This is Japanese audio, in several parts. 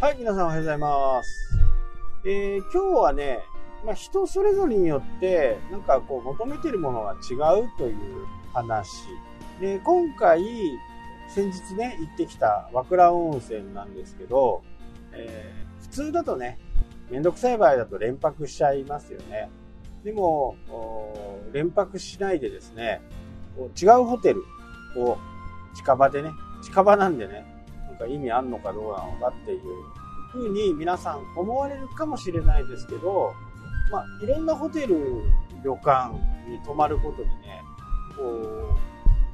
はい、皆さんおはようございます。えー今日はね、まあ、人それぞれによって、なんかこう求めてるものが違うという話。で、今回、先日ね、行ってきた和倉温泉なんですけど、えー普通だとね、めんどくさい場合だと連泊しちゃいますよね。でも、連泊しないでですね、違うホテルを近場でね、近場なんでね、か意味あんのかどうなのかっていうふうに皆さん思われるかもしれないですけど、まあ、いろんなホテル、旅館に泊まることでね、こう、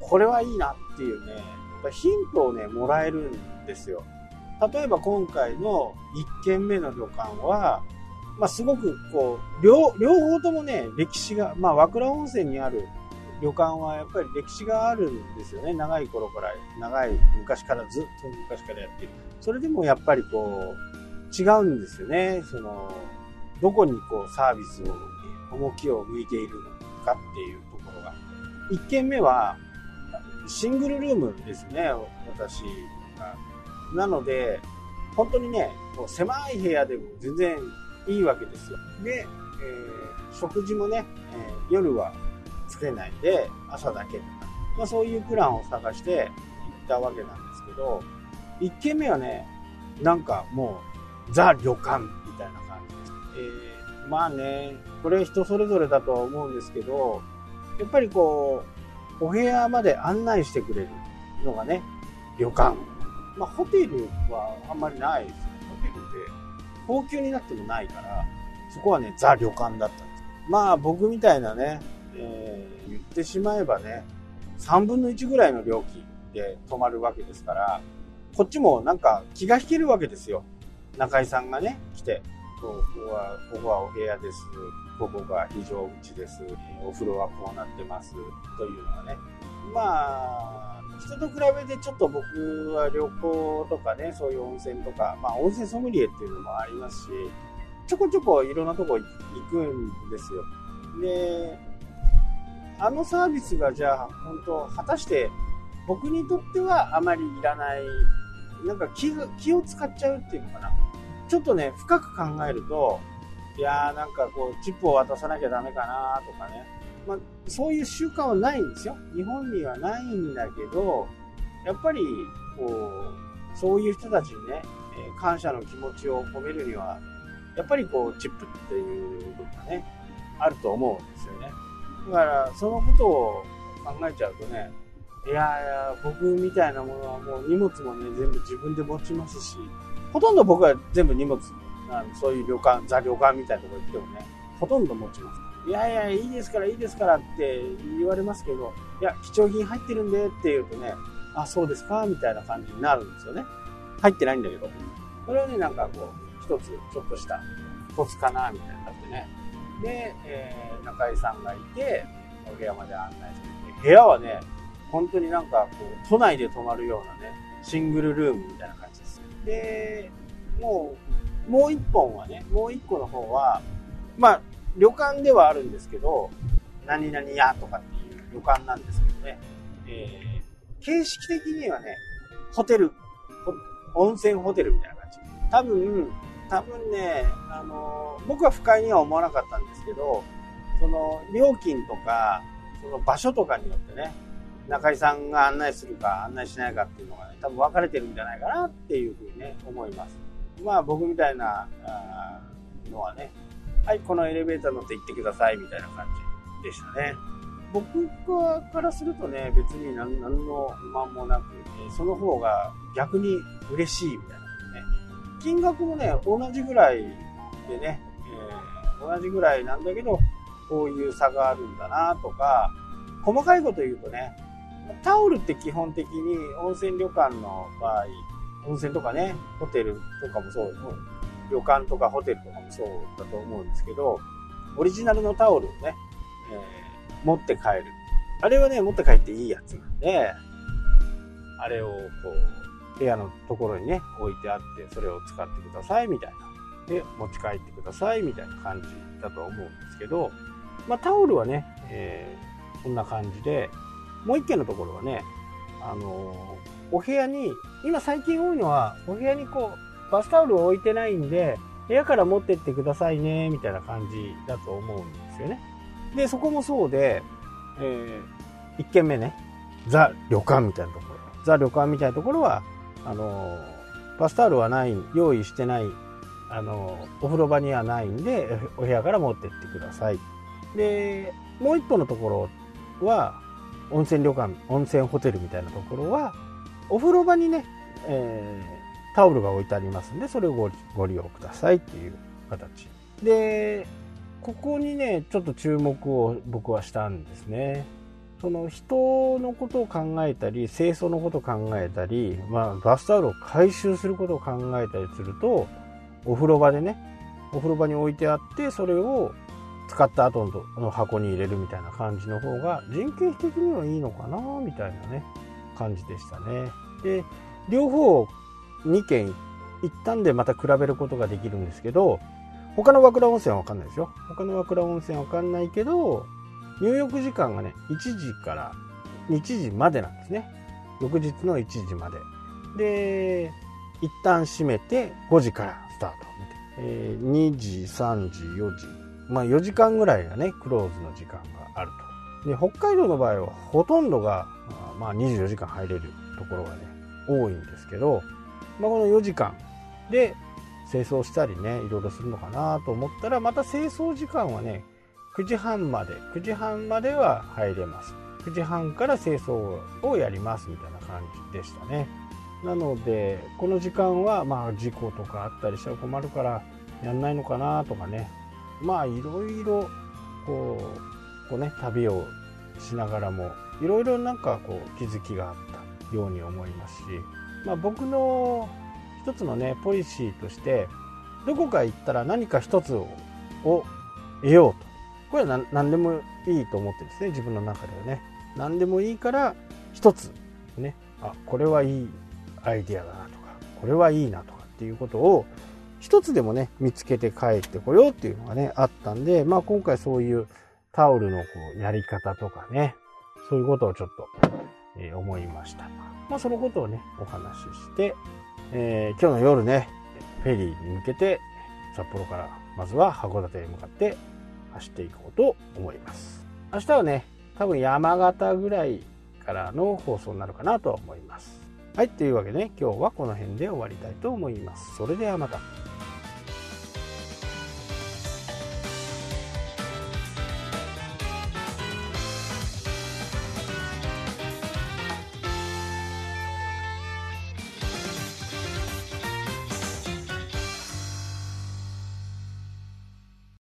これはいいなっていうね、やっぱヒントをね、もらえるんですよ。例えば今回の1軒目の旅館は、まあ、すごくこう、両、両方ともね、歴史が、まあ、和倉温泉にある旅館はやっぱり歴史があるんですよね。長い頃から、長い昔からずっと昔からやってる。それでもやっぱりこう、違うんですよね。その、どこにこうサービスを、重きを向いているのかっていうところが。1軒目は、シングルルームですね、私が。なので、本当にね、こう狭い部屋でも全然いいわけですよ。で、えー食事もね、えー夜は作れないで、朝だけとか、まあそういうプランを探して行ったわけなんですけど、1軒目はね、なんかもう、ザ旅館みたいな感じです。えーまあね、これ人それぞれだとは思うんですけど、やっぱりこう、お部屋まで案内してくれるのがね、旅館。まあホテルはあんまりないですよ。ホテルって、高級になってもないから、そこはね、ザ旅館だったんです。まあ僕みたいなね、えー言ってしまえばね、3分の1ぐらいの料金で泊まるわけですから、こっちもなんか気が引けるわけですよ。中井さんがね、来て、ここは、ここはお部屋です。ここが非常口です。お風呂はこうなってます。というのがね。まあ、人と比べてちょっと僕は旅行とかね、そういう温泉とか、まあ温泉ソムリエっていうのもありますし、ちょこちょこいろんなとこ行くんですよ。で、あのサービスがじゃあ本当果たして僕にとってはあまりいらないなんか気が気を使っちゃうっていうのかな。ちょっとね深く考えるといやーなんかこうチップを渡さなきゃダメかなとかね、まあ、そういう習慣はないんですよ。日本にはないんだけどやっぱりこうそういう人たちにね感謝の気持ちを込めるにはやっぱりこうチップっていうのがねあると思うんですよね。だから、そのことを考えちゃうとね、いやいや、僕みたいなものはもう荷物もね、全部自分で持ちますし、ほとんど僕は全部荷物、あのそういう旅館、ザ旅館みたいなとこ行ってもね、ほとんど持ちます。いやいや、いいですから、いいですからって言われますけど、いや、貴重品入ってるんでって言うとね、あ、そうですかみたいな感じになるんですよね。入ってないんだけど。それはね、なんかこう、一つ、ちょっとしたコツかな、みたいになってね。で、えー中井さんがいて、お部屋まで案内してくれて、部屋はね、本当になんかこう、都内で泊まるようなね、シングルルームみたいな感じです。で、もう、もう一本はね、もう一個の方は、まあ、旅館ではあるんですけど、何々屋とかっていう旅館なんですけどね、えー形式的にはね、ホテル、温泉ホテルみたいな感じ。多分、多分ね、あの、僕は不快には思わなかったんですけど、その、料金とか、その場所とかによってね、中井さんが案内するか案内しないかっていうのがね、多分分かれてるんじゃないかなっていうふうにね、思います。まあ僕みたいなあのはね、はい、このエレベーター乗って行ってくださいみたいな感じでしたね。僕からするとね、別に何の不満もなく、えその方が逆に嬉しいみたいな。金額もね、同じぐらいでね、えー同じぐらいなんだけど、こういう差があるんだなとか、細かいこと言うとね、タオルって基本的に温泉旅館の場合、温泉とかね、ホテルとかもそう、旅館とかホテルとかもそうだと思うんですけど、オリジナルのタオルをね、えー持って帰る。あれはね、持って帰っていいやつなんで、あれをこう、部屋のところにね、置いてあって、それを使ってくださいみたいな。で、持ち帰ってくださいみたいな感じだと思うんですけど、まあタオルはね、えーこんな感じで、もう一軒のところはね、あのーお部屋に、今最近多いのは、お部屋にこう、バスタオルを置いてないんで、部屋から持ってってくださいね、みたいな感じだと思うんですよね。で、そこもそうで、えー、1軒目ね、ザ・旅館みたいなところ。ザ・旅館みたいなところは、あの、バスタオルはない、用意してない、あの、お風呂場にはないんで、お部屋から持ってってください。で、もう一歩のところは、温泉旅館、温泉ホテルみたいなところは、お風呂場にね、えー、タオルが置いてありますんで、それをごご利用くださいっていう形。で、ここにね、ちょっと注目を僕はしたんですね。その人のことを考えたり、清掃のことを考えたり、まあ、バスタオルを回収することを考えたりすると、お風呂場でね、お風呂場に置いてあって、それを使った後の箱に入れるみたいな感じの方が人件費的にはいいのかなみたいなね感じでしたね。で両方2軒行ったんでまた比べることができるんですけど他の和倉温泉は分かんないですよ。他の和倉温泉は分かんないけど入浴時間がね1時から1時までなんですね。翌日の1時まで。で一旦閉めて5時からスタート、えー、2時3時4時。まあ4時間ぐらいがね、クローズの時間があると。で、北海道の場合はほとんどが、まあ24時間入れるところがね、多いんですけど、まあこの4時間で清掃したりね、いろいろするのかなと思ったら、また清掃時間はね、9時半まで、9時半までは入れます。9時半から清掃をやりますみたいな感じでしたね。なので、この時間は、まあ事故とかあったりしたら困るからやんないのかなとかね、まあいろいろこうこうね旅をしながらもいろいろなんかこう気づきがあったように思いますし、まあ、僕の一つのねポリシーとしてどこか行ったら何か一つを得ようとこれは何でもいいと思ってですね。自分の中ではね。何でもいいから一つね。あこれはいいアイディアだなとかこれはいいなとかっていうことを一つでもね、見つけて帰ってこようっていうのがね、あったんで、まあ今回そういうタオルのこうやり方とかね、そういうことをちょっと、えー、思いました。まあそのことをね、お話しして、えー、今日の夜ね、フェリーに向けて札幌からまずは函館へ向かって走っていこうと思います。明日はね、多分山形ぐらいからの放送になるかなと思います。はい、というわけでね、今日はこの辺で終わりたいと思います。それではまた。